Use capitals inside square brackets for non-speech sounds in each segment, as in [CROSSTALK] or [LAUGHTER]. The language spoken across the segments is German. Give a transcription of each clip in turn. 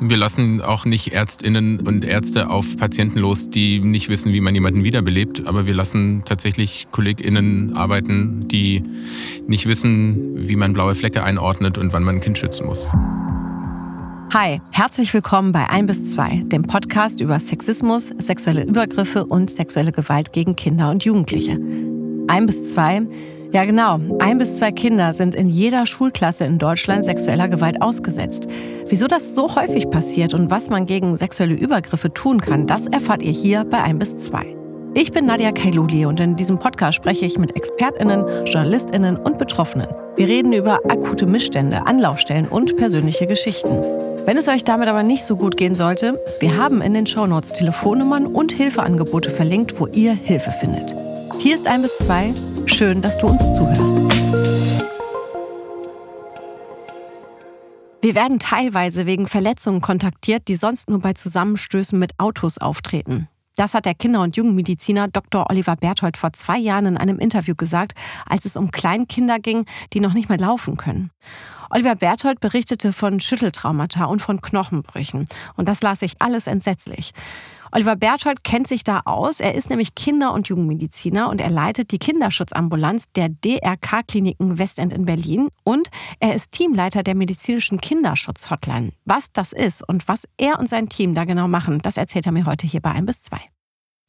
wir lassen auch nicht Ärztinnen und Ärzte auf Patienten los, die nicht wissen, wie man jemanden wiederbelebt, aber wir lassen tatsächlich Kolleginnen arbeiten, die nicht wissen, wie man blaue Flecke einordnet und wann man ein Kind schützen muss. Hi, herzlich willkommen bei 1 bis 2, dem Podcast über Sexismus, sexuelle Übergriffe und sexuelle Gewalt gegen Kinder und Jugendliche. 1 bis 2 ja, genau. Ein bis zwei Kinder sind in jeder Schulklasse in Deutschland sexueller Gewalt ausgesetzt. Wieso das so häufig passiert und was man gegen sexuelle Übergriffe tun kann, das erfahrt ihr hier bei ein bis zwei. Ich bin Nadia Kailuli und in diesem Podcast spreche ich mit ExpertInnen, JournalistInnen und Betroffenen. Wir reden über akute Missstände, Anlaufstellen und persönliche Geschichten. Wenn es euch damit aber nicht so gut gehen sollte, wir haben in den Shownotes Telefonnummern und Hilfeangebote verlinkt, wo ihr Hilfe findet. Hier ist ein bis zwei Schön, dass du uns zuhörst. Wir werden teilweise wegen Verletzungen kontaktiert, die sonst nur bei Zusammenstößen mit Autos auftreten. Das hat der Kinder- und Jugendmediziner Dr. Oliver Berthold vor zwei Jahren in einem Interview gesagt, als es um Kleinkinder ging, die noch nicht mehr laufen können. Oliver Berthold berichtete von Schütteltraumata und von Knochenbrüchen. Und das las ich alles entsetzlich. Oliver Berthold kennt sich da aus. Er ist nämlich Kinder- und Jugendmediziner und er leitet die Kinderschutzambulanz der DRK-Kliniken Westend in Berlin und er ist Teamleiter der medizinischen Kinderschutz-Hotline. Was das ist und was er und sein Team da genau machen, das erzählt er mir heute hier bei 1 bis 2.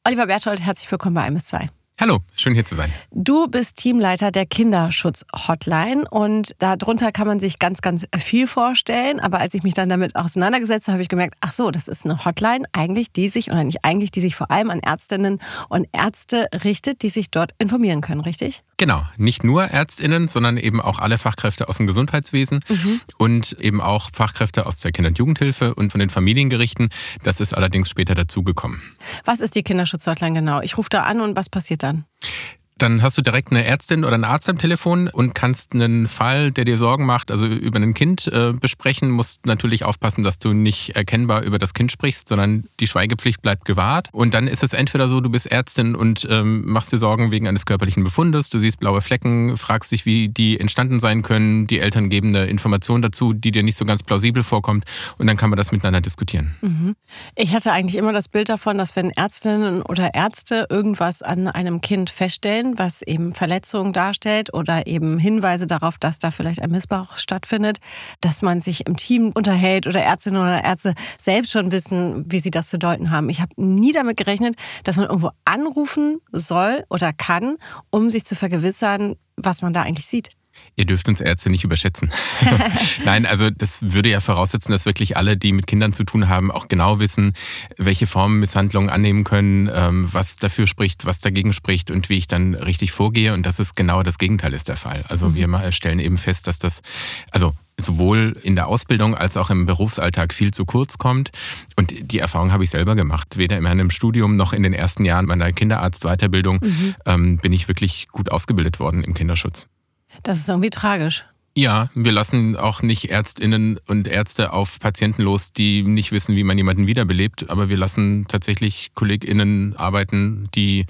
Oliver Berthold, herzlich willkommen bei 1 bis 2. Hallo, schön hier zu sein. Du bist Teamleiter der Kinderschutz-Hotline und darunter kann man sich ganz, ganz viel vorstellen. Aber als ich mich dann damit auseinandergesetzt habe, habe ich gemerkt, ach so, das ist eine Hotline eigentlich, die sich, oder nicht eigentlich, die sich vor allem an Ärztinnen und Ärzte richtet, die sich dort informieren können, richtig? Genau, nicht nur Ärztinnen, sondern eben auch alle Fachkräfte aus dem Gesundheitswesen mhm. und eben auch Fachkräfte aus der Kinder- und Jugendhilfe und von den Familiengerichten. Das ist allerdings später dazugekommen. Was ist die Kinderschutz-Hotline genau? Ich rufe da an und was passiert dann? Dann hast du direkt eine Ärztin oder einen Arzt am Telefon und kannst einen Fall, der dir Sorgen macht, also über ein Kind äh, besprechen. Musst natürlich aufpassen, dass du nicht erkennbar über das Kind sprichst, sondern die Schweigepflicht bleibt gewahrt. Und dann ist es entweder so, du bist Ärztin und ähm, machst dir Sorgen wegen eines körperlichen Befundes, du siehst blaue Flecken, fragst dich, wie die entstanden sein können. Die Eltern geben eine Information dazu, die dir nicht so ganz plausibel vorkommt. Und dann kann man das miteinander diskutieren. Mhm. Ich hatte eigentlich immer das Bild davon, dass wenn Ärztinnen oder Ärzte irgendwas an einem Kind feststellen, was eben Verletzungen darstellt oder eben Hinweise darauf, dass da vielleicht ein Missbrauch stattfindet, dass man sich im Team unterhält oder Ärztinnen oder Ärzte selbst schon wissen, wie sie das zu deuten haben. Ich habe nie damit gerechnet, dass man irgendwo anrufen soll oder kann, um sich zu vergewissern, was man da eigentlich sieht. Ihr dürft uns Ärzte nicht überschätzen. [LAUGHS] Nein, also das würde ja voraussetzen, dass wirklich alle, die mit Kindern zu tun haben, auch genau wissen, welche Formen Misshandlungen annehmen können, ähm, was dafür spricht, was dagegen spricht und wie ich dann richtig vorgehe. Und das ist genau das Gegenteil ist der Fall. Also mhm. wir stellen eben fest, dass das, also sowohl in der Ausbildung als auch im Berufsalltag viel zu kurz kommt. Und die Erfahrung habe ich selber gemacht. Weder in meinem Studium noch in den ersten Jahren meiner Kinderarztweiterbildung mhm. ähm, bin ich wirklich gut ausgebildet worden im Kinderschutz. Das ist irgendwie tragisch. Ja, wir lassen auch nicht Ärztinnen und Ärzte auf Patienten los, die nicht wissen, wie man jemanden wiederbelebt, aber wir lassen tatsächlich Kolleginnen arbeiten, die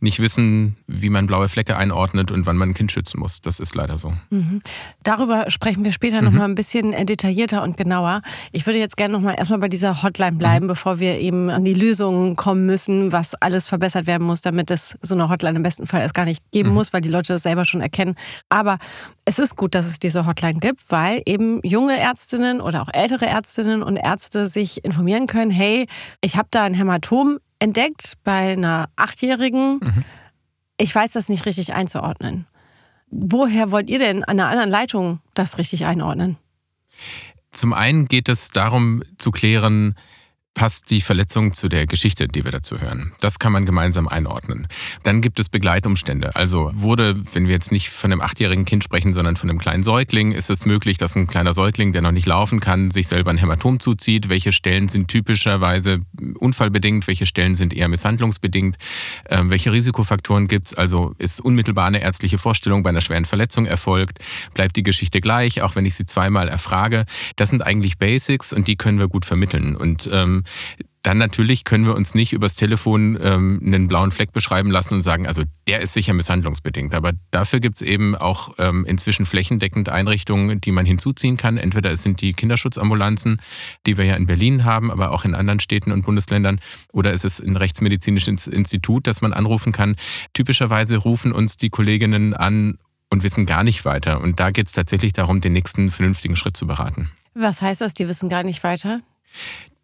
nicht wissen, wie man blaue Flecke einordnet und wann man ein Kind schützen muss. Das ist leider so. Mhm. Darüber sprechen wir später mhm. noch mal ein bisschen detaillierter und genauer. Ich würde jetzt gerne noch mal erstmal bei dieser Hotline bleiben, mhm. bevor wir eben an die Lösungen kommen müssen, was alles verbessert werden muss, damit es so eine Hotline im besten Fall erst gar nicht geben mhm. muss, weil die Leute das selber schon erkennen. Aber es ist gut, dass es diese Hotline gibt, weil eben junge Ärztinnen oder auch ältere Ärztinnen und Ärzte sich informieren können, hey, ich habe da ein Hämatom entdeckt bei einer Achtjährigen. Mhm. Ich weiß das nicht richtig einzuordnen. Woher wollt ihr denn an einer anderen Leitung das richtig einordnen? Zum einen geht es darum zu klären, passt die Verletzung zu der Geschichte, die wir dazu hören. Das kann man gemeinsam einordnen. Dann gibt es Begleitumstände. Also wurde, wenn wir jetzt nicht von einem achtjährigen Kind sprechen, sondern von einem kleinen Säugling, ist es möglich, dass ein kleiner Säugling, der noch nicht laufen kann, sich selber ein Hämatom zuzieht. Welche Stellen sind typischerweise unfallbedingt? Welche Stellen sind eher misshandlungsbedingt? Ähm, welche Risikofaktoren gibt es? Also ist unmittelbar eine ärztliche Vorstellung bei einer schweren Verletzung erfolgt? Bleibt die Geschichte gleich, auch wenn ich sie zweimal erfrage? Das sind eigentlich Basics und die können wir gut vermitteln. Und ähm, dann natürlich können wir uns nicht übers Telefon ähm, einen blauen Fleck beschreiben lassen und sagen, also der ist sicher misshandlungsbedingt. Aber dafür gibt es eben auch ähm, inzwischen flächendeckend Einrichtungen, die man hinzuziehen kann. Entweder es sind die Kinderschutzambulanzen, die wir ja in Berlin haben, aber auch in anderen Städten und Bundesländern, oder es ist ein rechtsmedizinisches Institut, das man anrufen kann. Typischerweise rufen uns die Kolleginnen an und wissen gar nicht weiter. Und da geht es tatsächlich darum, den nächsten vernünftigen Schritt zu beraten. Was heißt das, die wissen gar nicht weiter?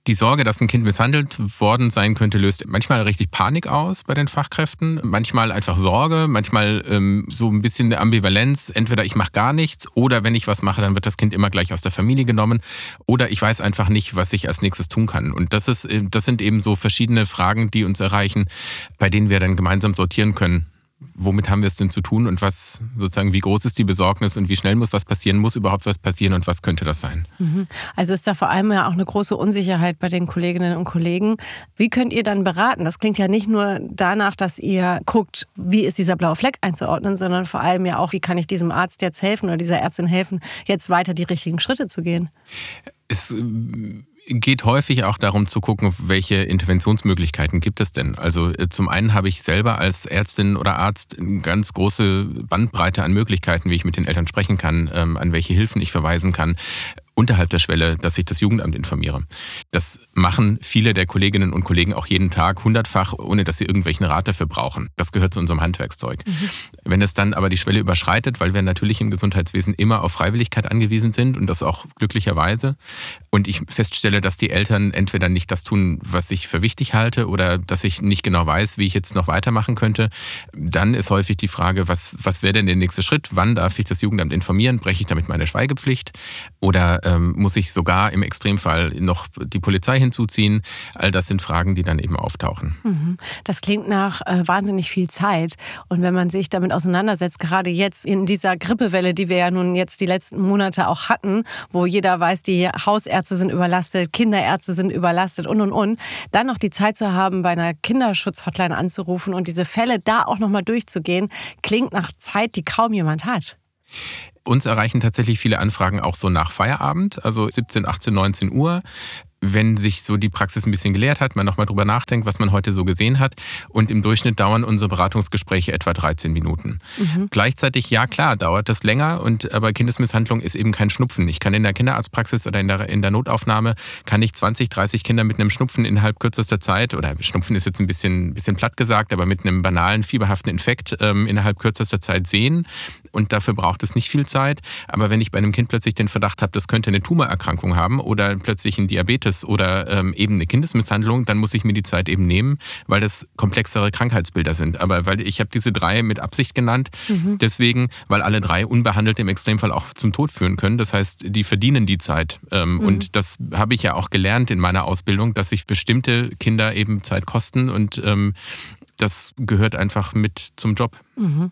Die Sorge, dass ein Kind misshandelt worden sein könnte, löst manchmal richtig Panik aus bei den Fachkräften, manchmal einfach Sorge, manchmal ähm, so ein bisschen eine Ambivalenz. Entweder ich mache gar nichts oder wenn ich was mache, dann wird das Kind immer gleich aus der Familie genommen oder ich weiß einfach nicht, was ich als nächstes tun kann. Und das, ist, äh, das sind eben so verschiedene Fragen, die uns erreichen, bei denen wir dann gemeinsam sortieren können womit haben wir es denn zu tun und was sozusagen, wie groß ist die Besorgnis und wie schnell muss was passieren, muss überhaupt was passieren und was könnte das sein? Mhm. Also ist da vor allem ja auch eine große Unsicherheit bei den Kolleginnen und Kollegen. Wie könnt ihr dann beraten? Das klingt ja nicht nur danach, dass ihr guckt, wie ist dieser blaue Fleck einzuordnen, sondern vor allem ja auch, wie kann ich diesem Arzt jetzt helfen oder dieser Ärztin helfen, jetzt weiter die richtigen Schritte zu gehen? Es geht häufig auch darum zu gucken, welche Interventionsmöglichkeiten gibt es denn. Also äh, zum einen habe ich selber als Ärztin oder Arzt eine ganz große Bandbreite an Möglichkeiten, wie ich mit den Eltern sprechen kann, ähm, an welche Hilfen ich verweisen kann unterhalb der Schwelle, dass ich das Jugendamt informiere. Das machen viele der Kolleginnen und Kollegen auch jeden Tag hundertfach, ohne dass sie irgendwelchen Rat dafür brauchen. Das gehört zu unserem Handwerkszeug. Mhm. Wenn es dann aber die Schwelle überschreitet, weil wir natürlich im Gesundheitswesen immer auf Freiwilligkeit angewiesen sind und das auch glücklicherweise, und ich feststelle, dass die Eltern entweder nicht das tun, was ich für wichtig halte, oder dass ich nicht genau weiß, wie ich jetzt noch weitermachen könnte, dann ist häufig die Frage, was, was wäre denn der nächste Schritt? Wann darf ich das Jugendamt informieren? Breche ich damit meine Schweigepflicht? Oder ähm, muss ich sogar im Extremfall noch die Polizei hinzuziehen? All das sind Fragen, die dann eben auftauchen. Mhm. Das klingt nach äh, wahnsinnig viel Zeit. Und wenn man sich damit auseinandersetzt, gerade jetzt in dieser Grippewelle, die wir ja nun jetzt die letzten Monate auch hatten, wo jeder weiß, die Hausärzte sind überlastet, Kinderärzte sind überlastet und und und, dann noch die Zeit zu haben, bei einer Kinderschutzhotline anzurufen und diese Fälle da auch nochmal durchzugehen, klingt nach Zeit, die kaum jemand hat. Uns erreichen tatsächlich viele Anfragen auch so nach Feierabend, also 17, 18, 19 Uhr wenn sich so die Praxis ein bisschen gelehrt hat, man nochmal drüber nachdenkt, was man heute so gesehen hat. Und im Durchschnitt dauern unsere Beratungsgespräche etwa 13 Minuten. Mhm. Gleichzeitig, ja klar, dauert das länger, und aber Kindesmisshandlung ist eben kein Schnupfen. Ich kann in der Kinderarztpraxis oder in der, in der Notaufnahme kann ich 20, 30 Kinder mit einem Schnupfen innerhalb kürzester Zeit, oder Schnupfen ist jetzt ein bisschen, bisschen platt gesagt, aber mit einem banalen, fieberhaften Infekt ähm, innerhalb kürzester Zeit sehen. Und dafür braucht es nicht viel Zeit. Aber wenn ich bei einem Kind plötzlich den Verdacht habe, das könnte eine Tumorerkrankung haben oder plötzlich ein Diabetes, oder ähm, eben eine Kindesmisshandlung, dann muss ich mir die Zeit eben nehmen, weil das komplexere Krankheitsbilder sind. Aber weil ich habe diese drei mit Absicht genannt, mhm. deswegen, weil alle drei unbehandelt im Extremfall auch zum Tod führen können. Das heißt, die verdienen die Zeit. Ähm, mhm. Und das habe ich ja auch gelernt in meiner Ausbildung, dass sich bestimmte Kinder eben Zeit kosten und ähm, das gehört einfach mit zum Job. Mhm.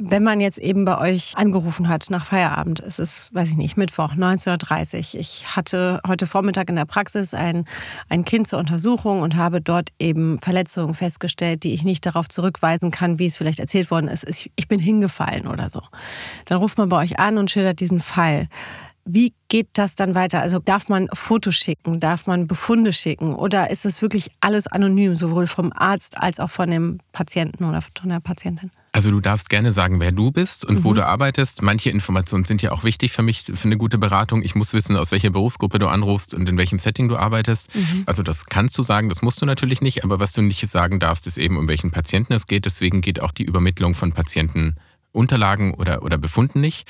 Wenn man jetzt eben bei euch angerufen hat nach Feierabend, es ist, weiß ich nicht, Mittwoch, 19.30 Uhr. Ich hatte heute Vormittag in der Praxis ein, ein Kind zur Untersuchung und habe dort eben Verletzungen festgestellt, die ich nicht darauf zurückweisen kann, wie es vielleicht erzählt worden ist. Ich bin hingefallen oder so. Dann ruft man bei euch an und schildert diesen Fall. Wie geht das dann weiter? Also darf man Fotos schicken, darf man Befunde schicken oder ist es wirklich alles anonym, sowohl vom Arzt als auch von dem Patienten oder von der Patientin? Also du darfst gerne sagen, wer du bist und mhm. wo du arbeitest. Manche Informationen sind ja auch wichtig für mich, für eine gute Beratung. Ich muss wissen, aus welcher Berufsgruppe du anrufst und in welchem Setting du arbeitest. Mhm. Also das kannst du sagen, das musst du natürlich nicht. Aber was du nicht sagen darfst, ist eben, um welchen Patienten es geht. Deswegen geht auch die Übermittlung von Patientenunterlagen oder, oder Befunden nicht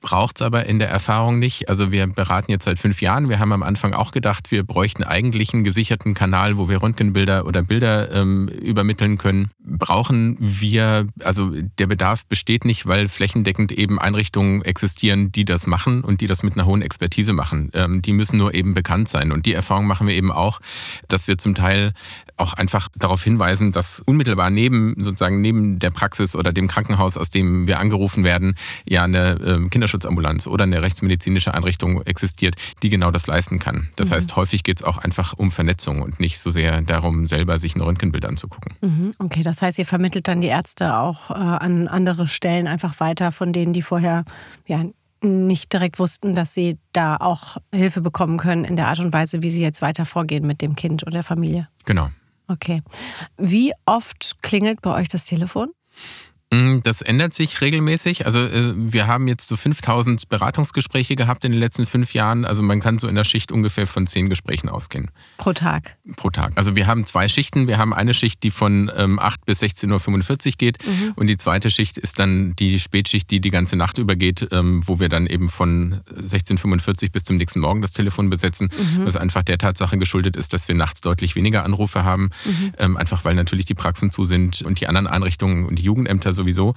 braucht es aber in der Erfahrung nicht. Also wir beraten jetzt seit fünf Jahren. Wir haben am Anfang auch gedacht, wir bräuchten eigentlich einen gesicherten Kanal, wo wir Röntgenbilder oder Bilder ähm, übermitteln können. Brauchen wir, also der Bedarf besteht nicht, weil flächendeckend eben Einrichtungen existieren, die das machen und die das mit einer hohen Expertise machen. Ähm, die müssen nur eben bekannt sein. Und die Erfahrung machen wir eben auch, dass wir zum Teil auch einfach darauf hinweisen, dass unmittelbar neben sozusagen neben der Praxis oder dem Krankenhaus, aus dem wir angerufen werden, ja eine ähm, Kinder Kinderschutzambulanz oder eine rechtsmedizinische Einrichtung existiert, die genau das leisten kann. Das mhm. heißt, häufig geht es auch einfach um Vernetzung und nicht so sehr darum, selber sich ein Röntgenbild anzugucken. Mhm. Okay, das heißt, ihr vermittelt dann die Ärzte auch äh, an andere Stellen einfach weiter, von denen die vorher ja, nicht direkt wussten, dass sie da auch Hilfe bekommen können in der Art und Weise, wie sie jetzt weiter vorgehen mit dem Kind oder der Familie. Genau. Okay. Wie oft klingelt bei euch das Telefon? Mm, das ändert sich regelmäßig. Also äh, wir haben jetzt so 5000 Beratungsgespräche gehabt in den letzten fünf Jahren. Also man kann so in der Schicht ungefähr von zehn Gesprächen ausgehen. Pro Tag? Pro Tag. Also wir haben zwei Schichten. Wir haben eine Schicht, die von 8 ähm, bis 16.45 Uhr geht. Mhm. Und die zweite Schicht ist dann die Spätschicht, die die ganze Nacht übergeht, ähm, wo wir dann eben von 16.45 Uhr bis zum nächsten Morgen das Telefon besetzen. Mhm. Was einfach der Tatsache geschuldet ist, dass wir nachts deutlich weniger Anrufe haben. Mhm. Ähm, einfach weil natürlich die Praxen zu sind und die anderen Einrichtungen und die Jugendämter sowieso.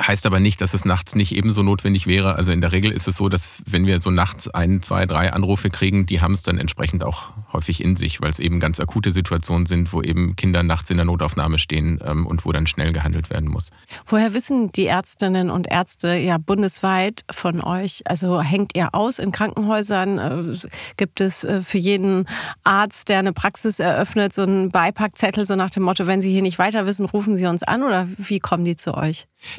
Heißt aber nicht, dass es nachts nicht ebenso notwendig wäre. Also in der Regel ist es so, dass wenn wir so nachts ein, zwei, drei Anrufe kriegen, die haben es dann entsprechend auch häufig in sich, weil es eben ganz akute Situationen sind, wo eben Kinder nachts in der Notaufnahme stehen ähm, und wo dann schnell gehandelt werden muss. Woher wissen die Ärztinnen und Ärzte ja bundesweit von euch? Also hängt ihr aus in Krankenhäusern? Äh, gibt es äh, für jeden Arzt, der eine Praxis eröffnet, so einen Beipackzettel, so nach dem Motto, wenn Sie hier nicht weiter wissen, rufen Sie uns an? Oder wie kommen die zu euch?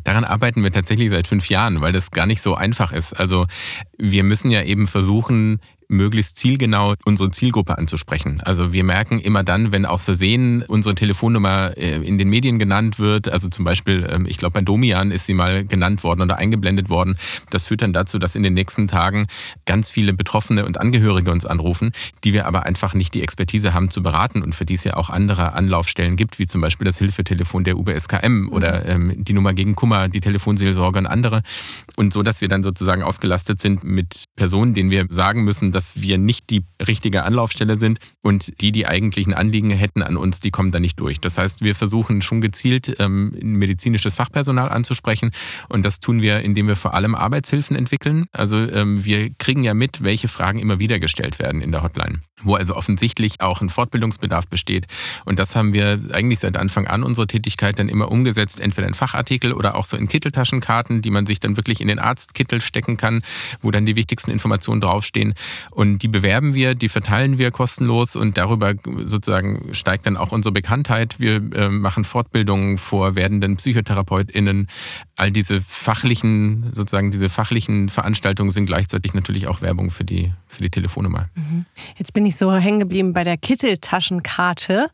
Daran arbeiten wir tatsächlich seit fünf Jahren, weil das gar nicht so einfach ist. Also wir müssen ja eben versuchen, möglichst zielgenau unsere Zielgruppe anzusprechen. Also wir merken immer dann, wenn aus Versehen unsere Telefonnummer äh, in den Medien genannt wird, also zum Beispiel, ähm, ich glaube bei Domian ist sie mal genannt worden oder eingeblendet worden, das führt dann dazu, dass in den nächsten Tagen ganz viele Betroffene und Angehörige uns anrufen, die wir aber einfach nicht die Expertise haben zu beraten und für die es ja auch andere Anlaufstellen gibt, wie zum Beispiel das Hilfetelefon der UBSKM oder ähm, die Nummer gegen Kummer, die Telefonseelsorge und andere. Und so, dass wir dann sozusagen ausgelastet sind mit Personen, denen wir sagen müssen, dass wir nicht die richtige Anlaufstelle sind und die, die eigentlichen Anliegen hätten an uns, die kommen da nicht durch. Das heißt, wir versuchen schon gezielt ähm, medizinisches Fachpersonal anzusprechen und das tun wir, indem wir vor allem Arbeitshilfen entwickeln. Also ähm, wir kriegen ja mit, welche Fragen immer wieder gestellt werden in der Hotline, wo also offensichtlich auch ein Fortbildungsbedarf besteht und das haben wir eigentlich seit Anfang an unsere Tätigkeit dann immer umgesetzt, entweder in Fachartikel oder auch so in Kitteltaschenkarten, die man sich dann wirklich in den Arztkittel stecken kann, wo dann die wichtigsten Informationen draufstehen. Und die bewerben wir, die verteilen wir kostenlos und darüber sozusagen steigt dann auch unsere Bekanntheit. Wir äh, machen Fortbildungen vor werdenden PsychotherapeutInnen. All diese fachlichen, sozusagen diese fachlichen Veranstaltungen sind gleichzeitig natürlich auch Werbung für die, für die Telefonnummer. Mhm. Jetzt bin ich so hängen geblieben bei der Kitteltaschenkarte.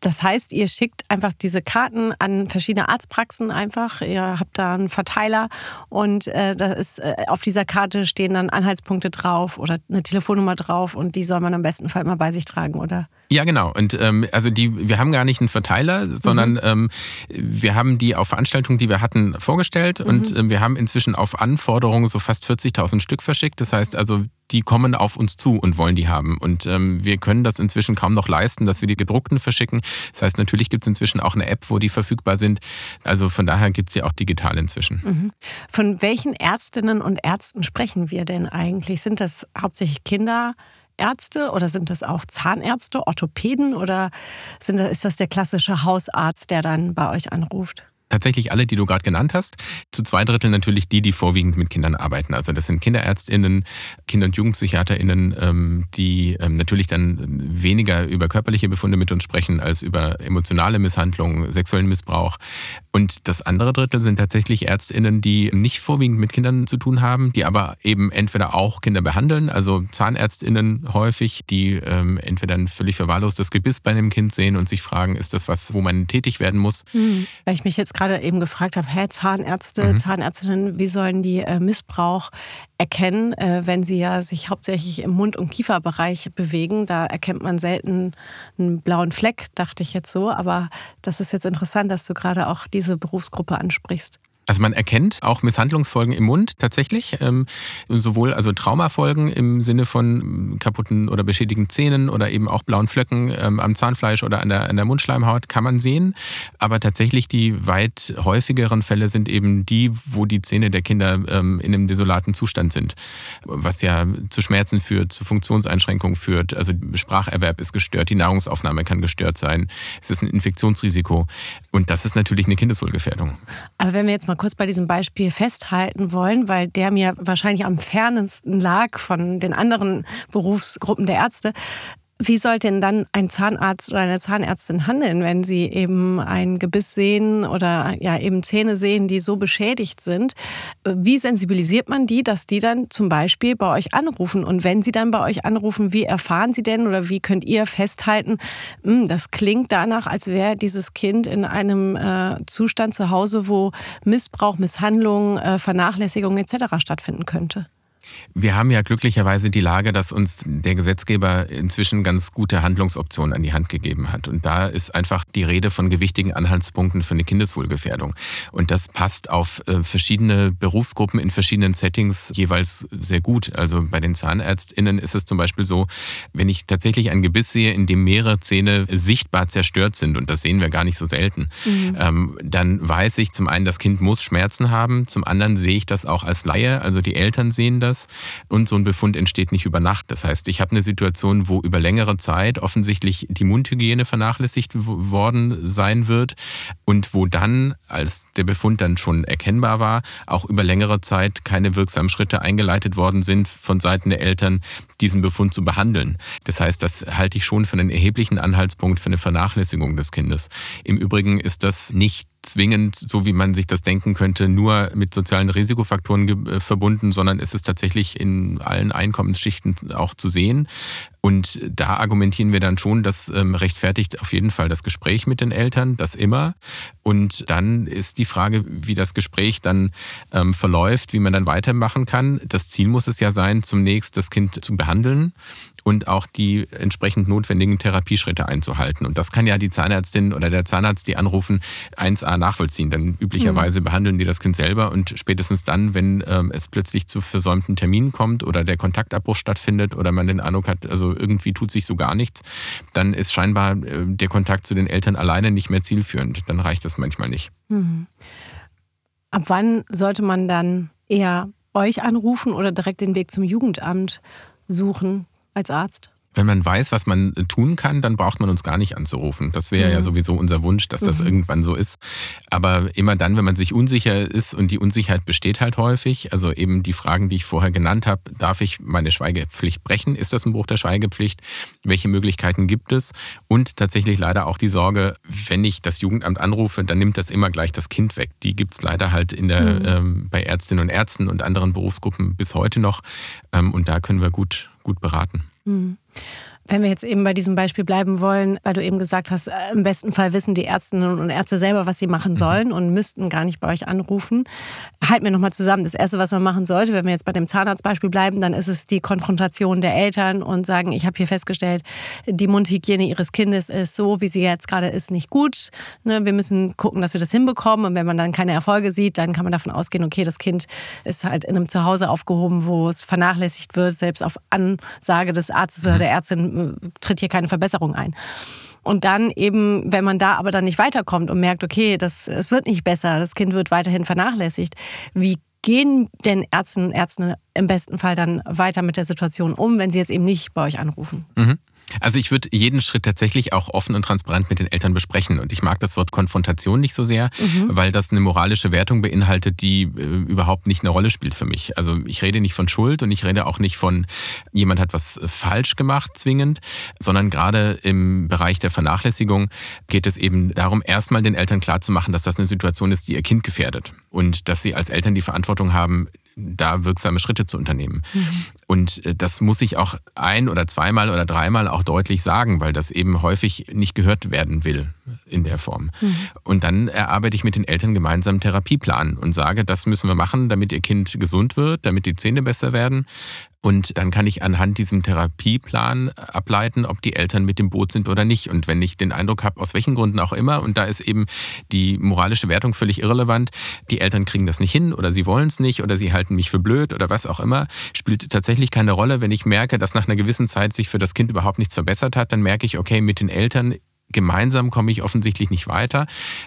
Das heißt, ihr schickt einfach diese Karten an verschiedene Arztpraxen einfach. Ihr habt da einen Verteiler und äh, da ist, äh, auf dieser Karte stehen dann Anhaltspunkte drauf oder eine Telefonnummer drauf und die soll man am besten Fall immer bei sich tragen, oder? Ja, genau. Und ähm, also die, wir haben gar nicht einen Verteiler, sondern mhm. ähm, wir haben die auf Veranstaltungen, die wir hatten, vorgestellt mhm. und ähm, wir haben inzwischen auf Anforderungen so fast 40.000 Stück verschickt. Das heißt also, die kommen auf uns zu und wollen die haben. Und ähm, wir können das inzwischen kaum noch leisten, dass wir die gedruckten verschicken. Das heißt, natürlich gibt es inzwischen auch eine App, wo die verfügbar sind. Also von daher gibt es sie auch digital inzwischen. Mhm. Von welchen Ärztinnen und Ärzten sprechen wir denn eigentlich? Sind das hauptsächlich Kinderärzte oder sind das auch Zahnärzte, Orthopäden oder sind ist das der klassische Hausarzt, der dann bei euch anruft? Tatsächlich alle, die du gerade genannt hast. Zu zwei Drittel natürlich die, die vorwiegend mit Kindern arbeiten. Also das sind KinderärztInnen, Kinder- und JugendpsychiaterInnen, ähm, die ähm, natürlich dann weniger über körperliche Befunde mit uns sprechen als über emotionale Misshandlungen, sexuellen Missbrauch. Und das andere Drittel sind tatsächlich ÄrztInnen, die nicht vorwiegend mit Kindern zu tun haben, die aber eben entweder auch Kinder behandeln, also ZahnärztInnen häufig, die ähm, entweder ein völlig verwahrlostes Gebiss bei einem Kind sehen und sich fragen, ist das was, wo man tätig werden muss? Hm. Weil ich mich jetzt gerade eben gefragt habe, hä, Zahnärzte, mhm. Zahnärztinnen, wie sollen die äh, Missbrauch erkennen, äh, wenn sie ja sich hauptsächlich im Mund- und Kieferbereich bewegen? Da erkennt man selten einen blauen Fleck, dachte ich jetzt so. Aber das ist jetzt interessant, dass du gerade auch diese Berufsgruppe ansprichst. Also man erkennt auch Misshandlungsfolgen im Mund tatsächlich, ähm, sowohl also Traumafolgen im Sinne von kaputten oder beschädigten Zähnen oder eben auch blauen Flöcken ähm, am Zahnfleisch oder an der, an der Mundschleimhaut kann man sehen. Aber tatsächlich die weit häufigeren Fälle sind eben die, wo die Zähne der Kinder ähm, in einem desolaten Zustand sind, was ja zu Schmerzen führt, zu Funktionseinschränkungen führt. Also Spracherwerb ist gestört, die Nahrungsaufnahme kann gestört sein, es ist ein Infektionsrisiko und das ist natürlich eine Kindeswohlgefährdung. Aber wenn wir jetzt mal kurz bei diesem Beispiel festhalten wollen, weil der mir wahrscheinlich am fernsten lag von den anderen Berufsgruppen der Ärzte. Wie sollte denn dann ein Zahnarzt oder eine Zahnärztin handeln, wenn sie eben ein Gebiss sehen oder ja eben Zähne sehen, die so beschädigt sind? Wie sensibilisiert man die, dass die dann zum Beispiel bei euch anrufen? Und wenn sie dann bei euch anrufen, wie erfahren sie denn oder wie könnt ihr festhalten, hm, das klingt danach, als wäre dieses Kind in einem äh, Zustand zu Hause, wo Missbrauch, Misshandlung, äh, Vernachlässigung etc. stattfinden könnte? Wir haben ja glücklicherweise die Lage, dass uns der Gesetzgeber inzwischen ganz gute Handlungsoptionen an die Hand gegeben hat. Und da ist einfach die Rede von gewichtigen Anhaltspunkten für eine Kindeswohlgefährdung. Und das passt auf äh, verschiedene Berufsgruppen in verschiedenen Settings jeweils sehr gut. Also bei den ZahnärztInnen ist es zum Beispiel so, wenn ich tatsächlich ein Gebiss sehe, in dem mehrere Zähne sichtbar zerstört sind, und das sehen wir gar nicht so selten, mhm. ähm, dann weiß ich zum einen, das Kind muss Schmerzen haben, zum anderen sehe ich das auch als Laie, also die Eltern sehen das und so ein Befund entsteht nicht über Nacht. Das heißt, ich habe eine Situation, wo über längere Zeit offensichtlich die Mundhygiene vernachlässigt worden sein wird und wo dann, als der Befund dann schon erkennbar war, auch über längere Zeit keine wirksamen Schritte eingeleitet worden sind von Seiten der Eltern, diesen Befund zu behandeln. Das heißt, das halte ich schon für einen erheblichen Anhaltspunkt für eine Vernachlässigung des Kindes. Im Übrigen ist das nicht zwingend, so wie man sich das denken könnte, nur mit sozialen Risikofaktoren äh, verbunden, sondern es ist tatsächlich in allen Einkommensschichten auch zu sehen. Und da argumentieren wir dann schon, das ähm, rechtfertigt auf jeden Fall das Gespräch mit den Eltern, das immer. Und dann ist die Frage, wie das Gespräch dann ähm, verläuft, wie man dann weitermachen kann. Das Ziel muss es ja sein, zunächst das Kind zu behandeln und auch die entsprechend notwendigen Therapieschritte einzuhalten. Und das kann ja die Zahnärztin oder der Zahnarzt, die anrufen, 1a nachvollziehen. Dann üblicherweise mhm. behandeln die das Kind selber und spätestens dann, wenn ähm, es plötzlich zu versäumten Terminen kommt oder der Kontaktabbruch stattfindet oder man den Eindruck hat, also irgendwie tut sich so gar nichts, dann ist scheinbar äh, der Kontakt zu den Eltern alleine nicht mehr zielführend. Dann reicht das manchmal nicht. Mhm. Ab wann sollte man dann eher euch anrufen oder direkt den Weg zum Jugendamt suchen? Als Arzt? Wenn man weiß, was man tun kann, dann braucht man uns gar nicht anzurufen. Das wäre mhm. ja sowieso unser Wunsch, dass das mhm. irgendwann so ist. Aber immer dann, wenn man sich unsicher ist und die Unsicherheit besteht halt häufig, also eben die Fragen, die ich vorher genannt habe, darf ich meine Schweigepflicht brechen? Ist das ein Bruch der Schweigepflicht? Welche Möglichkeiten gibt es? Und tatsächlich leider auch die Sorge, wenn ich das Jugendamt anrufe, dann nimmt das immer gleich das Kind weg. Die gibt es leider halt in der, mhm. ähm, bei Ärztinnen und Ärzten und anderen Berufsgruppen bis heute noch. Ähm, und da können wir gut gut beraten. Mhm. Wenn wir jetzt eben bei diesem Beispiel bleiben wollen, weil du eben gesagt hast, äh, im besten Fall wissen die Ärztinnen und Ärzte selber, was sie machen mhm. sollen und müssten gar nicht bei euch anrufen. Halt mir nochmal zusammen. Das Erste, was man machen sollte, wenn wir jetzt bei dem Zahnarztbeispiel bleiben, dann ist es die Konfrontation der Eltern und sagen, ich habe hier festgestellt, die Mundhygiene ihres Kindes ist so, wie sie jetzt gerade ist, nicht gut. Ne, wir müssen gucken, dass wir das hinbekommen. Und wenn man dann keine Erfolge sieht, dann kann man davon ausgehen, okay, das Kind ist halt in einem Zuhause aufgehoben, wo es vernachlässigt wird, selbst auf Ansage des Arztes oder mhm. der Ärztin tritt hier keine Verbesserung ein. Und dann eben, wenn man da aber dann nicht weiterkommt und merkt, okay, das, es wird nicht besser, das Kind wird weiterhin vernachlässigt, wie gehen denn Ärztinnen und Ärzte im besten Fall dann weiter mit der Situation um, wenn sie jetzt eben nicht bei euch anrufen? Mhm. Also ich würde jeden Schritt tatsächlich auch offen und transparent mit den Eltern besprechen. Und ich mag das Wort Konfrontation nicht so sehr, mhm. weil das eine moralische Wertung beinhaltet, die äh, überhaupt nicht eine Rolle spielt für mich. Also ich rede nicht von Schuld und ich rede auch nicht von jemand hat was falsch gemacht zwingend, sondern gerade im Bereich der Vernachlässigung geht es eben darum, erstmal den Eltern klarzumachen, dass das eine Situation ist, die ihr Kind gefährdet. Und dass sie als Eltern die Verantwortung haben, da wirksame Schritte zu unternehmen. Mhm. Und äh, das muss ich auch ein oder zweimal oder dreimal auch deutlich sagen, weil das eben häufig nicht gehört werden will in der Form. Mhm. Und dann erarbeite ich mit den Eltern gemeinsam einen Therapieplan und sage, das müssen wir machen, damit ihr Kind gesund wird, damit die Zähne besser werden. Und dann kann ich anhand diesem Therapieplan ableiten, ob die Eltern mit dem Boot sind oder nicht. Und wenn ich den Eindruck habe, aus welchen Gründen auch immer, und da ist eben die moralische Wertung völlig irrelevant, die Eltern kriegen das nicht hin oder sie wollen es nicht oder sie halten mich für blöd oder was auch immer, spielt tatsächlich keine Rolle. Wenn ich merke, dass nach einer gewissen Zeit sich für das Kind überhaupt nichts verbessert hat, dann merke ich, okay, mit den Eltern gemeinsam komme ich offensichtlich nicht weiter.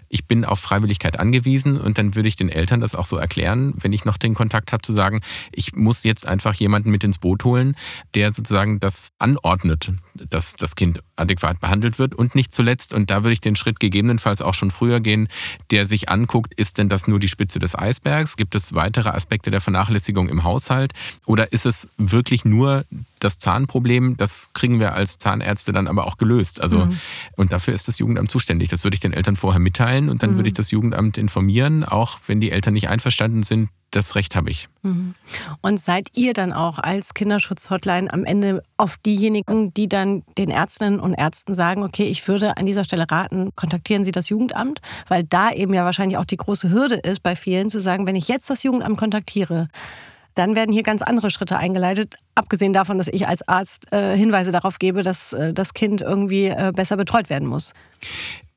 Ich bin auf Freiwilligkeit angewiesen und dann würde ich den Eltern das auch so erklären, wenn ich noch den Kontakt habe, zu sagen, ich muss jetzt einfach jemanden mit ins Boot holen, der sozusagen das anordnet, dass das Kind adäquat behandelt wird und nicht zuletzt, und da würde ich den Schritt gegebenenfalls auch schon früher gehen, der sich anguckt, ist denn das nur die Spitze des Eisbergs? Gibt es weitere Aspekte der Vernachlässigung im Haushalt? Oder ist es wirklich nur das Zahnproblem, das kriegen wir als Zahnärzte dann aber auch gelöst. Also, mhm. und dafür ist das Jugendamt zuständig. Das würde ich den Eltern vorher mitteilen und dann mhm. würde ich das Jugendamt informieren, auch wenn die Eltern nicht einverstanden sind. Das Recht habe ich. Mhm. Und seid ihr dann auch als Kinderschutzhotline am Ende auf diejenigen, die dann den Ärztinnen und Ärzten sagen, okay, ich würde an dieser Stelle raten, kontaktieren Sie das Jugendamt, weil da eben ja wahrscheinlich auch die große Hürde ist bei vielen zu sagen, wenn ich jetzt das Jugendamt kontaktiere, dann werden hier ganz andere Schritte eingeleitet, abgesehen davon, dass ich als Arzt äh, Hinweise darauf gebe, dass äh, das Kind irgendwie äh, besser betreut werden muss.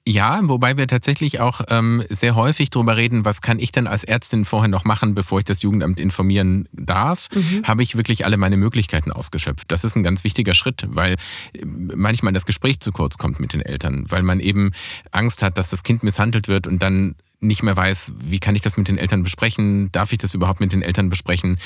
Ja, wobei wir tatsächlich auch ähm, sehr häufig darüber reden, was kann ich denn als Ärztin vorher noch machen, bevor ich das Jugendamt informieren darf, mhm. habe ich wirklich alle meine Möglichkeiten ausgeschöpft. Das ist ein ganz wichtiger Schritt, weil äh, manchmal das Gespräch zu kurz kommt mit den Eltern, weil man eben Angst hat, dass das Kind misshandelt wird und dann nicht mehr weiß, wie kann ich das mit den Eltern besprechen? Darf ich das überhaupt mit den Eltern besprechen?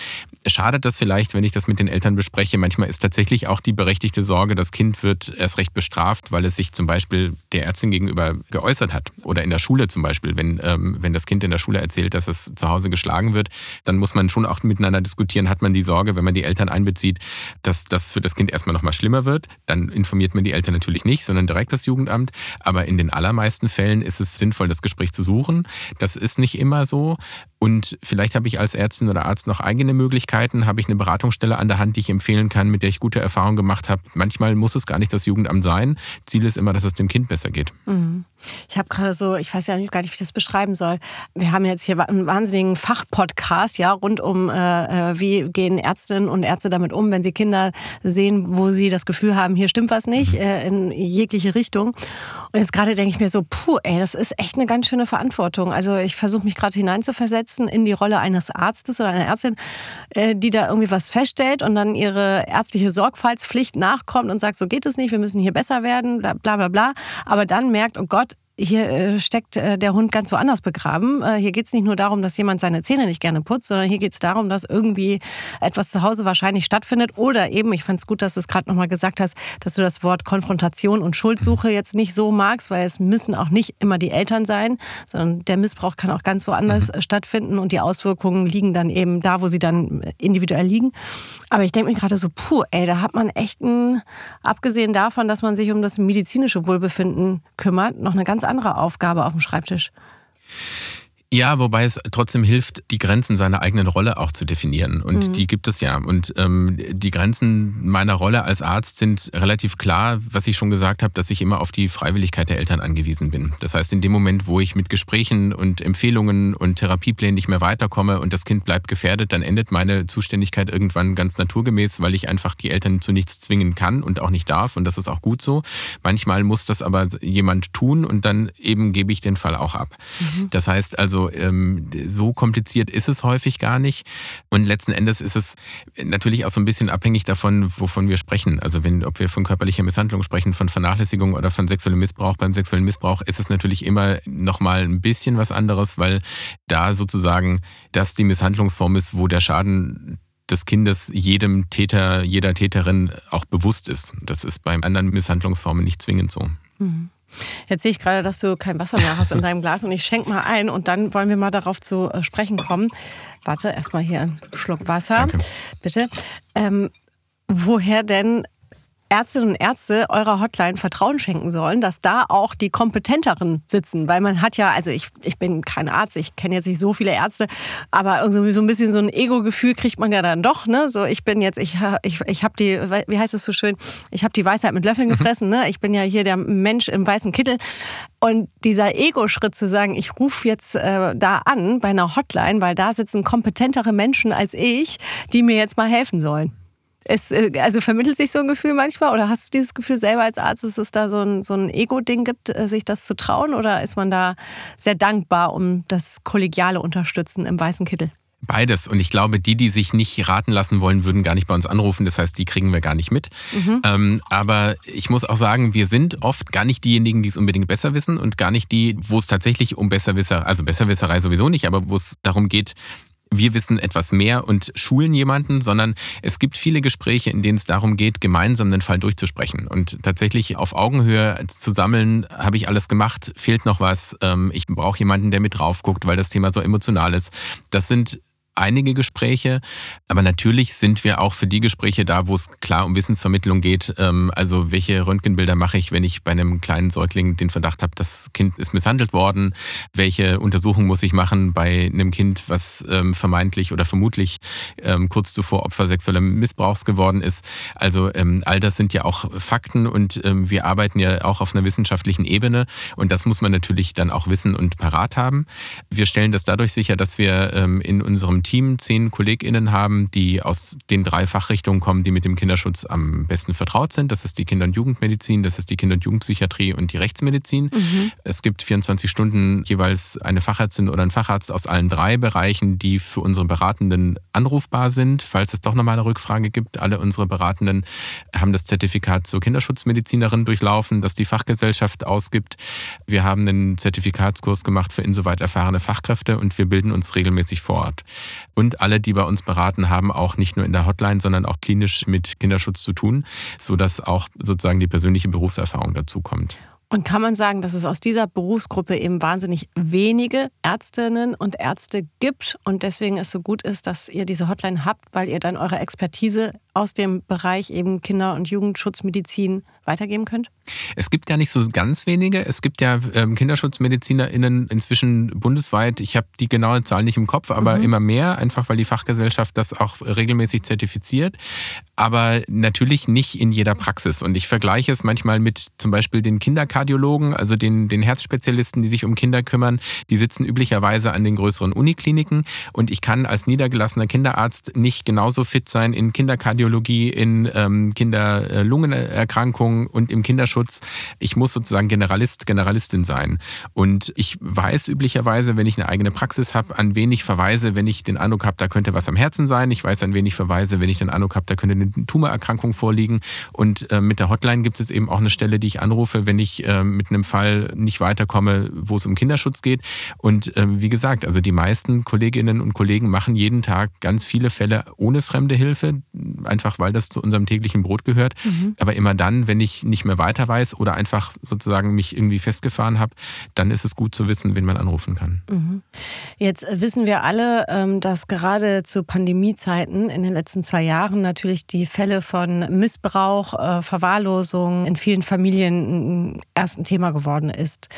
Schadet das vielleicht, wenn ich das mit den Eltern bespreche? Manchmal ist tatsächlich auch die berechtigte Sorge, das Kind wird erst recht bestraft, weil es sich zum Beispiel der Ärztin gegenüber geäußert hat. Oder in der Schule zum Beispiel, wenn, ähm, wenn das Kind in der Schule erzählt, dass es zu Hause geschlagen wird, dann muss man schon auch miteinander diskutieren. Hat man die Sorge, wenn man die Eltern einbezieht, dass das für das Kind erstmal nochmal schlimmer wird? Dann informiert man die Eltern natürlich nicht, sondern direkt das Jugendamt. Aber in den allermeisten Fällen ist es sinnvoll, das Gespräch zu suchen. Das ist nicht immer so. Und vielleicht habe ich als Ärztin oder Arzt noch eigene Möglichkeiten, habe ich eine Beratungsstelle an der Hand, die ich empfehlen kann, mit der ich gute Erfahrungen gemacht habe. Manchmal muss es gar nicht das Jugendamt sein. Ziel ist immer, dass es dem Kind besser geht. Mhm. Ich habe gerade so, ich weiß ja gar nicht, wie ich das beschreiben soll. Wir haben jetzt hier einen wahnsinnigen Fachpodcast, ja, rund um, äh, äh, wie gehen Ärztinnen und Ärzte damit um, wenn sie Kinder sehen, wo sie das Gefühl haben, hier stimmt was nicht, mhm. äh, in jegliche Richtung. Und jetzt gerade denke ich mir so, puh, ey, das ist echt eine ganz schöne Verantwortung. Also ich versuche mich gerade hineinzuversetzen in die Rolle eines Arztes oder einer Ärztin, äh, die da irgendwie was feststellt und dann ihre ärztliche Sorgfaltspflicht nachkommt und sagt, so geht es nicht, wir müssen hier besser werden, bla bla bla. Aber dann merkt, oh Gott, hier äh, steckt äh, der Hund ganz woanders begraben. Äh, hier geht es nicht nur darum, dass jemand seine Zähne nicht gerne putzt, sondern hier geht es darum, dass irgendwie etwas zu Hause wahrscheinlich stattfindet. Oder eben, ich fand es gut, dass du es gerade nochmal gesagt hast, dass du das Wort Konfrontation und Schuldsuche jetzt nicht so magst, weil es müssen auch nicht immer die Eltern sein, sondern der Missbrauch kann auch ganz woanders mhm. stattfinden und die Auswirkungen liegen dann eben da, wo sie dann individuell liegen. Aber ich denke mir gerade so, puh, ey, da hat man echt ein, abgesehen davon, dass man sich um das medizinische Wohlbefinden kümmert, noch eine ganz andere Aufgabe auf dem Schreibtisch. Ja, wobei es trotzdem hilft, die Grenzen seiner eigenen Rolle auch zu definieren. Und mhm. die gibt es ja. Und ähm, die Grenzen meiner Rolle als Arzt sind relativ klar, was ich schon gesagt habe, dass ich immer auf die Freiwilligkeit der Eltern angewiesen bin. Das heißt, in dem Moment, wo ich mit Gesprächen und Empfehlungen und Therapieplänen nicht mehr weiterkomme und das Kind bleibt gefährdet, dann endet meine Zuständigkeit irgendwann ganz naturgemäß, weil ich einfach die Eltern zu nichts zwingen kann und auch nicht darf. Und das ist auch gut so. Manchmal muss das aber jemand tun und dann eben gebe ich den Fall auch ab. Mhm. Das heißt also, also ähm, so kompliziert ist es häufig gar nicht. Und letzten Endes ist es natürlich auch so ein bisschen abhängig davon, wovon wir sprechen. Also wenn, ob wir von körperlicher Misshandlung sprechen, von Vernachlässigung oder von sexuellem Missbrauch. Beim sexuellen Missbrauch ist es natürlich immer nochmal ein bisschen was anderes, weil da sozusagen das die Misshandlungsform ist, wo der Schaden des Kindes jedem Täter, jeder Täterin auch bewusst ist. Das ist bei anderen Misshandlungsformen nicht zwingend so. Mhm. Jetzt sehe ich gerade, dass du kein Wasser mehr hast in deinem Glas und ich schenke mal ein und dann wollen wir mal darauf zu äh, sprechen kommen. Warte, erstmal hier einen Schluck Wasser. Danke. Bitte. Ähm, woher denn Ärztinnen und Ärzte eurer Hotline Vertrauen schenken sollen, dass da auch die Kompetenteren sitzen. Weil man hat ja, also ich, ich bin kein Arzt, ich kenne jetzt nicht so viele Ärzte, aber irgendwie so ein bisschen so ein Ego-Gefühl kriegt man ja dann doch. Ne? So, ich bin jetzt, ich, ich, ich habe die, wie heißt das so schön, ich habe die Weisheit mit Löffeln mhm. gefressen. Ne? Ich bin ja hier der Mensch im weißen Kittel. Und dieser Ego-Schritt zu sagen, ich rufe jetzt äh, da an bei einer Hotline, weil da sitzen kompetentere Menschen als ich, die mir jetzt mal helfen sollen. Es, äh, also vermittelt sich so ein Gefühl manchmal oder hast du dieses Gefühl selber als Arzt, dass es da so ein, so ein Ego-Ding gibt, äh, sich das zu trauen oder ist man da sehr dankbar um das kollegiale Unterstützen im weißen Kittel? Beides. Und ich glaube, die, die sich nicht raten lassen wollen, würden gar nicht bei uns anrufen. Das heißt, die kriegen wir gar nicht mit. Mhm. Ähm, aber ich muss auch sagen, wir sind oft gar nicht diejenigen, die es unbedingt besser wissen und gar nicht die, wo es tatsächlich um Besserwisser, also Besserwisserei sowieso nicht, aber wo es darum geht, wir wissen etwas mehr und schulen jemanden, sondern es gibt viele Gespräche, in denen es darum geht, gemeinsam den Fall durchzusprechen. Und tatsächlich auf Augenhöhe zu sammeln, habe ich alles gemacht, fehlt noch was, ähm, ich brauche jemanden, der mit drauf guckt, weil das Thema so emotional ist. Das sind einige Gespräche, aber natürlich sind wir auch für die Gespräche da, wo es klar um Wissensvermittlung geht. Ähm, also welche Röntgenbilder mache ich, wenn ich bei einem kleinen Säugling den Verdacht habe, das Kind ist misshandelt worden? Welche Untersuchung muss ich machen bei einem Kind, was ähm, vermeintlich oder vermutlich ähm, kurz zuvor Opfer sexuellen Missbrauchs geworden ist? Also all das sind ja auch Fakten und wir arbeiten ja auch auf einer wissenschaftlichen Ebene und das muss man natürlich dann auch wissen und parat haben. Wir stellen das dadurch sicher, dass wir in unserem Team zehn KollegInnen haben, die aus den drei Fachrichtungen kommen, die mit dem Kinderschutz am besten vertraut sind. Das ist die Kinder- und Jugendmedizin, das ist die Kinder- und Jugendpsychiatrie und die Rechtsmedizin. Mhm. Es gibt 24 Stunden jeweils eine Fachärztin oder ein Facharzt aus allen drei Bereichen, die für unsere Beratenden anrufbar sind, falls es doch nochmal eine Rückfrage gibt. Alle unsere Beratenden haben das Zertifikat zur Kinderschutzmedizinerin durchlaufen, das die Fachgesellschaft ausgibt. Wir haben einen Zertifikatskurs gemacht für insoweit erfahrene Fachkräfte und wir bilden uns regelmäßig vor Ort. Und alle, die bei uns beraten, haben auch nicht nur in der Hotline, sondern auch klinisch mit Kinderschutz zu tun, sodass auch sozusagen die persönliche Berufserfahrung dazu kommt. Und kann man sagen, dass es aus dieser Berufsgruppe eben wahnsinnig wenige Ärztinnen und Ärzte gibt und deswegen es so gut ist, dass ihr diese Hotline habt, weil ihr dann eure Expertise aus dem Bereich eben Kinder- und Jugendschutzmedizin weitergeben könnt? Es gibt gar nicht so ganz wenige. Es gibt ja ähm, KinderschutzmedizinerInnen inzwischen bundesweit. Ich habe die genaue Zahl nicht im Kopf, aber mhm. immer mehr, einfach weil die Fachgesellschaft das auch regelmäßig zertifiziert. Aber natürlich nicht in jeder Praxis. Und ich vergleiche es manchmal mit zum Beispiel den Kinderkardiologen, also den, den Herzspezialisten, die sich um Kinder kümmern. Die sitzen üblicherweise an den größeren Unikliniken. Und ich kann als niedergelassener Kinderarzt nicht genauso fit sein in Kinderkardiologie, in ähm, Kinderlungenerkrankungen und im Kinderschutz. Ich muss sozusagen Generalist, Generalistin sein. Und ich weiß üblicherweise, wenn ich eine eigene Praxis habe, an wen ich verweise, wenn ich den Eindruck habe, da könnte was am Herzen sein. Ich weiß, an wen ich verweise, wenn ich den Eindruck habe, da könnte eine Tumorerkrankung vorliegen. Und äh, mit der Hotline gibt es eben auch eine Stelle, die ich anrufe, wenn ich äh, mit einem Fall nicht weiterkomme, wo es um Kinderschutz geht. Und äh, wie gesagt, also die meisten Kolleginnen und Kollegen machen jeden Tag ganz viele Fälle ohne fremde Hilfe, einfach weil das zu unserem täglichen Brot gehört. Mhm. Aber immer dann, wenn ich nicht mehr weiter weiß oder einfach sozusagen mich irgendwie festgefahren habe, dann ist es gut zu wissen, wen man anrufen kann. Mhm. Jetzt wissen wir alle, ähm, dass gerade zu Pandemiezeiten in den letzten zwei Jahren natürlich die Fälle von Missbrauch, äh, Verwahrlosung in vielen Familien erst ein Thema geworden ist.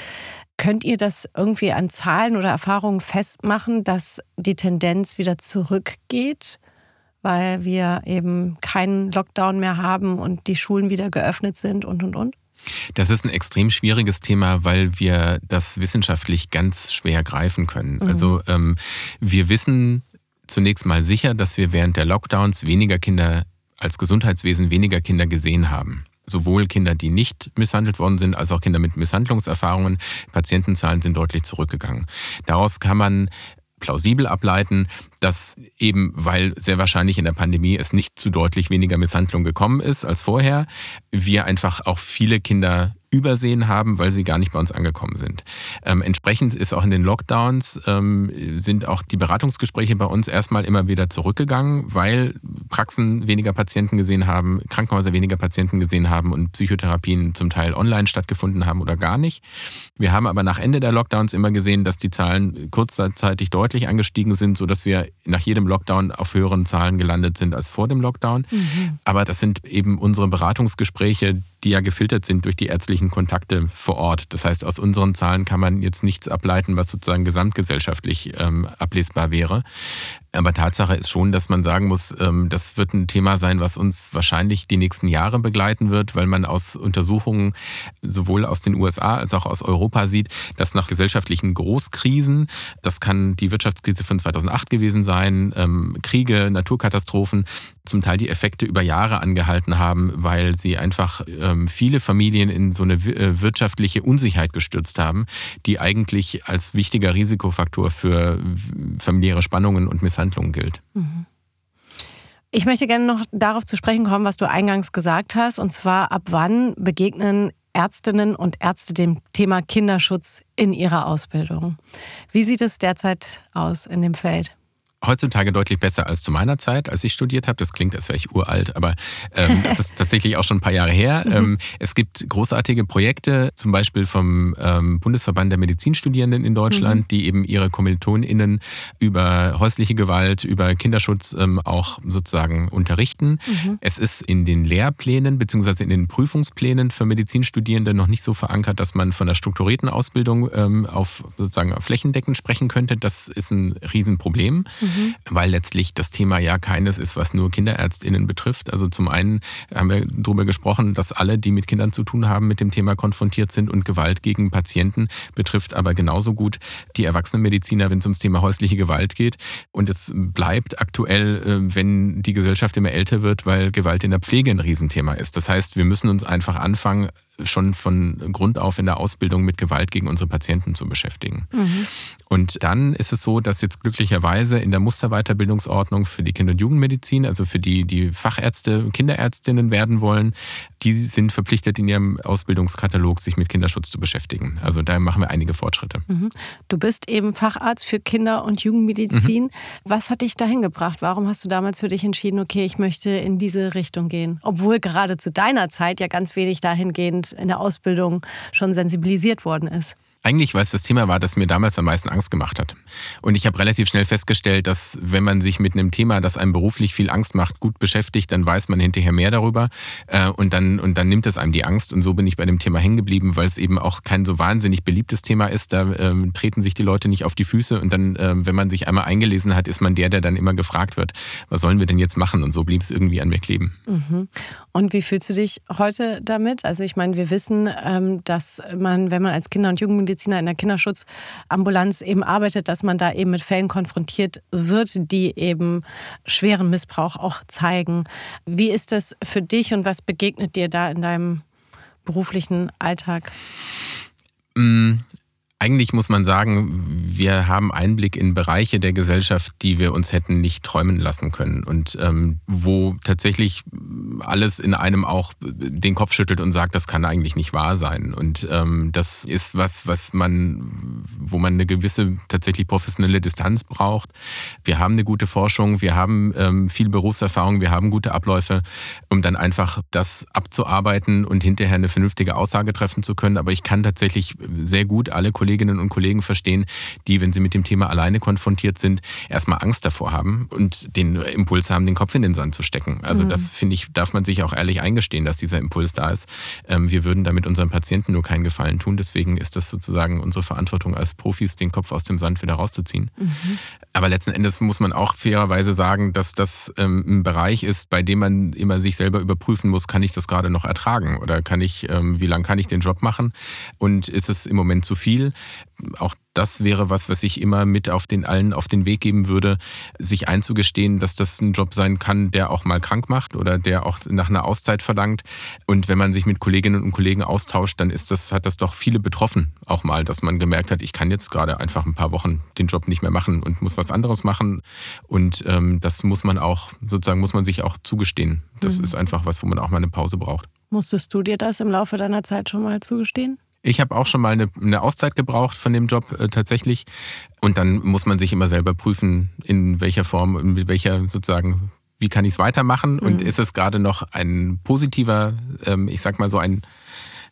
Könnt ihr das irgendwie an Zahlen oder Erfahrungen festmachen, dass die Tendenz wieder zurückgeht? Weil wir eben keinen Lockdown mehr haben und die Schulen wieder geöffnet sind und, und, und? Das ist ein extrem schwieriges Thema, weil wir das wissenschaftlich ganz schwer greifen können. Mhm. Also ähm, wir wissen zunächst mal sicher, dass wir während der Lockdowns weniger Kinder als Gesundheitswesen weniger Kinder gesehen haben sowohl Kinder, die nicht misshandelt worden sind, als auch Kinder mit Misshandlungserfahrungen. Patientenzahlen sind deutlich zurückgegangen. Daraus kann man plausibel ableiten, dass eben, weil sehr wahrscheinlich in der Pandemie es nicht zu deutlich weniger Misshandlung gekommen ist als vorher, wir einfach auch viele Kinder übersehen haben, weil sie gar nicht bei uns angekommen sind. Ähm, entsprechend ist auch in den Lockdowns ähm, sind auch die Beratungsgespräche bei uns erstmal immer wieder zurückgegangen, weil Praxen weniger Patienten gesehen haben, Krankenhäuser weniger Patienten gesehen haben und Psychotherapien zum Teil online stattgefunden haben oder gar nicht. Wir haben aber nach Ende der Lockdowns immer gesehen, dass die Zahlen kurzzeitig deutlich angestiegen sind, sodass wir nach jedem Lockdown auf höheren Zahlen gelandet sind als vor dem Lockdown. Mhm. Aber das sind eben unsere Beratungsgespräche, die ja gefiltert sind durch die ärztlichen Kontakte vor Ort. Das heißt, aus unseren Zahlen kann man jetzt nichts ableiten, was sozusagen gesamtgesellschaftlich ähm, ablesbar wäre. Aber Tatsache ist schon, dass man sagen muss, ähm, das wird ein Thema sein, was uns wahrscheinlich die nächsten Jahre begleiten wird, weil man aus Untersuchungen sowohl aus den USA als auch aus Europa sieht, dass nach gesellschaftlichen Großkrisen, das kann die Wirtschaftskrise von 2008 gewesen sein, ähm, Kriege, Naturkatastrophen, zum Teil die Effekte über Jahre angehalten haben, weil sie einfach ähm, viele Familien in so eine äh, wirtschaftliche Unsicherheit gestürzt haben, die eigentlich als wichtiger Risikofaktor für familiäre Spannungen und Misshandlungen Misshandlung gilt. Mhm. Ich möchte gerne noch darauf zu sprechen kommen, was du eingangs gesagt hast, und zwar ab wann begegnen Ärztinnen und Ärzte dem Thema Kinderschutz in ihrer Ausbildung. Wie sieht es derzeit aus in dem Feld? Heutzutage deutlich besser als zu meiner Zeit, als ich studiert habe. Das klingt, als wäre ich uralt, aber ähm, [LAUGHS] das ist tatsächlich auch schon ein paar Jahre her. Mhm. Ähm, es gibt großartige Projekte, zum Beispiel vom ähm, Bundesverband der Medizinstudierenden in Deutschland, mhm. die eben ihre KommilitonInnen über häusliche Gewalt, über Kinderschutz ähm, auch sozusagen unterrichten. Mhm. Es ist in den Lehrplänen beziehungsweise in den Prüfungsplänen für Medizinstudierende noch nicht so verankert, dass man von einer strukturierten Ausbildung ähm, auf sozusagen flächendeckend sprechen könnte. Das ist ein Riesenproblem. Mhm mhm. weil letztlich das Thema ja keines ist, was nur KinderärztInnen betrifft. Also zum einen haben wir darüber gesprochen, dass alle, die mit Kindern zu tun haben, mit dem Thema konfrontiert sind und Gewalt gegen Patienten betrifft aber genauso gut die Erwachsenenmediziner, wenn es ums Thema häusliche Gewalt geht. Und es bleibt aktuell, äh, wenn die Gesellschaft immer älter wird, weil Gewalt in der Pflege ein Riesenthema ist. Das heißt, wir müssen uns einfach anfangen, schon von Grund auf in der Ausbildung mit Gewalt gegen unsere Patienten zu beschäftigen. Mhm. Und dann ist es so, dass jetzt glücklicherweise in der Musterweiterbildungsordnung für die Kinder- und Jugendmedizin, also für die, die Fachärzte, Kinderärztinnen werden wollen, die sind verpflichtet in ihrem Ausbildungskatalog, sich mit Kinderschutz zu beschäftigen. Also da machen wir einige Fortschritte. Mhm. Du bist eben Facharzt für Kinder- und Jugendmedizin. Mhm. Was hat dich dahin gebracht? Warum hast du damals für dich entschieden, okay, ich möchte in diese Richtung gehen? Obwohl gerade zu deiner Zeit ja ganz wenig dahingehend in der Ausbildung schon sensibilisiert worden ist. Eigentlich, weil es das Thema war, das mir damals am meisten Angst gemacht hat. Und ich habe relativ schnell festgestellt, dass wenn man sich mit einem Thema, das einem beruflich viel Angst macht, gut beschäftigt, dann weiß man hinterher mehr darüber äh, und, dann, und dann nimmt es einem die Angst. Und so bin ich bei dem Thema hängen geblieben, weil es eben auch kein so wahnsinnig beliebtes Thema ist. Da ähm, treten sich die Leute nicht auf die Füße und dann, ähm, wenn man sich einmal eingelesen hat, ist man der, der dann immer gefragt wird, was sollen wir denn jetzt machen? Und so blieb es irgendwie an mir kleben. Mhm. Und wie fühlst du dich heute damit? Also ich meine, wir wissen, ähm, dass man, wenn man als Kinder- und Jugendmediziner Mediziner in der Kinderschutzambulanz eben arbeitet, dass man da eben mit Fällen konfrontiert wird, die eben schweren Missbrauch auch zeigen. Wie ist das für dich und was begegnet dir da in deinem beruflichen Alltag? Eigentlich muss man sagen, wir haben Einblick in Bereiche der Gesellschaft, die wir uns hätten nicht träumen lassen können und ähm, wo tatsächlich alles in einem auch den Kopf schüttelt und sagt, das kann eigentlich nicht wahr sein. Und ähm, das ist was, was man, wo man eine gewisse tatsächlich professionelle Distanz braucht. Wir haben eine gute Forschung, wir haben ähm, viel Berufserfahrung, wir haben gute Abläufe, um dann einfach das abzuarbeiten und hinterher eine vernünftige Aussage treffen zu können. Aber ich kann tatsächlich sehr gut alle Kollegen Kolleginnen und Kollegen verstehen, die, wenn sie mit dem Thema alleine konfrontiert sind, erstmal Angst davor haben und den Impuls haben, den Kopf in den Sand zu stecken. Also mhm. das finde ich, darf man sich auch ehrlich eingestehen, dass dieser Impuls da ist. Ähm, wir würden damit unseren Patienten nur keinen Gefallen tun. Deswegen ist das sozusagen unsere Verantwortung als Profis, den Kopf aus dem Sand wieder rauszuziehen. Mhm. Aber letzten Endes muss man auch fairerweise sagen, dass das ähm, ein Bereich ist, bei dem man immer sich selber überprüfen muss, kann ich das gerade noch ertragen oder kann ich, ähm, wie lange kann ich den Job machen und ist es im Moment zu viel? Auch das wäre was, was ich immer mit auf den allen auf den Weg geben würde, sich einzugestehen, dass das ein Job sein kann, der auch mal krank macht oder der auch nach einer Auszeit verlangt. Und wenn man sich mit Kolleginnen und Kollegen austauscht, dann ist das, hat das doch viele betroffen, auch mal, dass man gemerkt hat, ich kann jetzt gerade einfach ein paar Wochen den Job nicht mehr machen und muss was anderes machen. Und ähm, das muss man auch, sozusagen muss man sich auch zugestehen. Das mhm. ist einfach was, wo man auch mal eine Pause braucht. Musstest du dir das im Laufe deiner Zeit schon mal zugestehen? Ich habe auch schon mal eine, eine, Auszeit gebraucht von dem Job äh, tatsächlich. Und dann muss man sich immer selber prüfen, in welcher Form, in welcher sozusagen, wie kann ich es weitermachen? Mhm. Und ist es gerade noch ein positiver, ähm, ich sag mal so ein,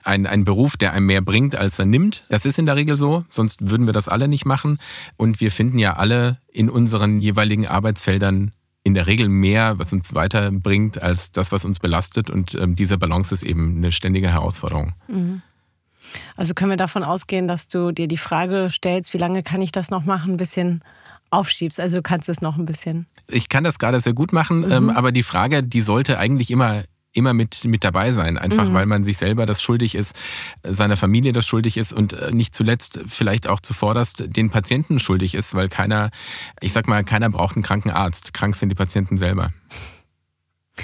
ein, ein Beruf, der einem mehr bringt, als er nimmt. Das ist in der Regel so, sonst würden wir das alle nicht machen. Und wir finden ja alle in unseren jeweiligen Arbeitsfeldern in der Regel mehr, was uns weiterbringt, als das, was uns belastet. Und ähm, diese Balance ist eben eine ständige Herausforderung. Mhm. Also können wir davon ausgehen, dass du dir die Frage stellst, wie lange kann ich das noch machen, ein bisschen aufschiebst. Also du kannst es noch ein bisschen. Ich kann das gerade sehr gut machen, mhm. ähm, aber die Frage, die sollte eigentlich immer immer mit, mit dabei sein, einfach mhm. weil man sich selber das schuldig ist, seiner Familie das schuldig ist und äh, nicht zuletzt vielleicht auch zuvorderst den Patienten schuldig ist, weil keiner, ich sag mal, keiner braucht einen kranken Arzt. Krank sind die Patienten selber. [LAUGHS]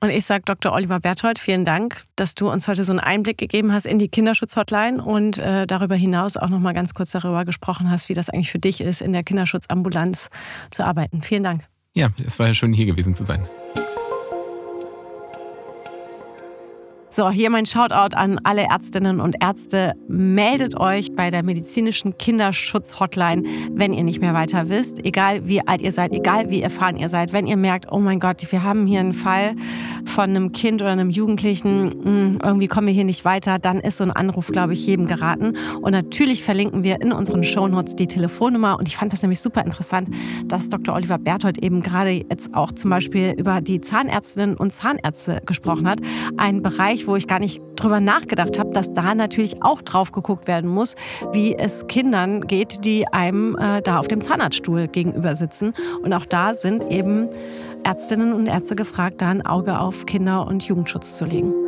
Und ich sage Dr. Oliver Berthold, vielen Dank, dass du uns heute so einen Einblick gegeben hast in die Kinderschutzhotline und äh, darüber hinaus auch noch mal ganz kurz darüber gesprochen hast, wie das eigentlich für dich ist, in der Kinderschutzambulanz zu arbeiten. Vielen Dank. Ja, es war ja schön, hier gewesen zu sein. So, hier mein Shoutout an alle Ärztinnen und Ärzte. Meldet euch bei der medizinischen Kinderschutz-Hotline, wenn ihr nicht mehr weiter wisst. Egal wie alt ihr seid, egal wie erfahren ihr seid. Wenn ihr merkt, oh mein Gott, wir haben hier einen Fall von einem Kind oder einem Jugendlichen, hm, irgendwie kommen wir hier nicht weiter, dann ist so ein Anruf, glaube ich, jedem geraten. Und natürlich verlinken wir in unseren Shownotes die Telefonnummer. Und ich fand das nämlich super interessant, dass Dr. Oliver Berthold eben gerade jetzt auch zum Beispiel über die Zahnärztinnen und Zahnärzte gesprochen hat. Ein Wo ich gar nicht drüber nachgedacht habe, dass da natürlich auch drauf geguckt werden muss, wie es Kindern geht, die einem äh, da auf dem Zahnarztstuhl gegenüber sitzen. Und auch da sind eben Ärztinnen und Ärzte gefragt, da ein Auge auf Kinder- und Jugendschutz zu legen.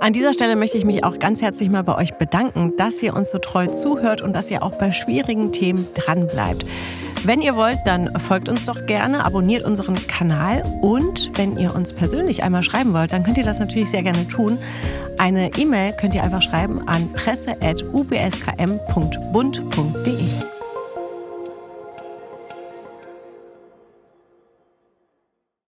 An dieser Stelle möchte ich mich auch ganz herzlich mal bei euch bedanken, dass ihr uns so treu zuhört und dass ihr auch bei schwierigen Themen dranbleibt. Wenn ihr wollt, dann folgt uns doch gerne, abonniert unseren Kanal und wenn ihr uns persönlich einmal schreiben wollt, dann könnt ihr das natürlich sehr gerne tun. Eine E-Mail könnt ihr einfach schreiben an presse.ubskm.bund.de.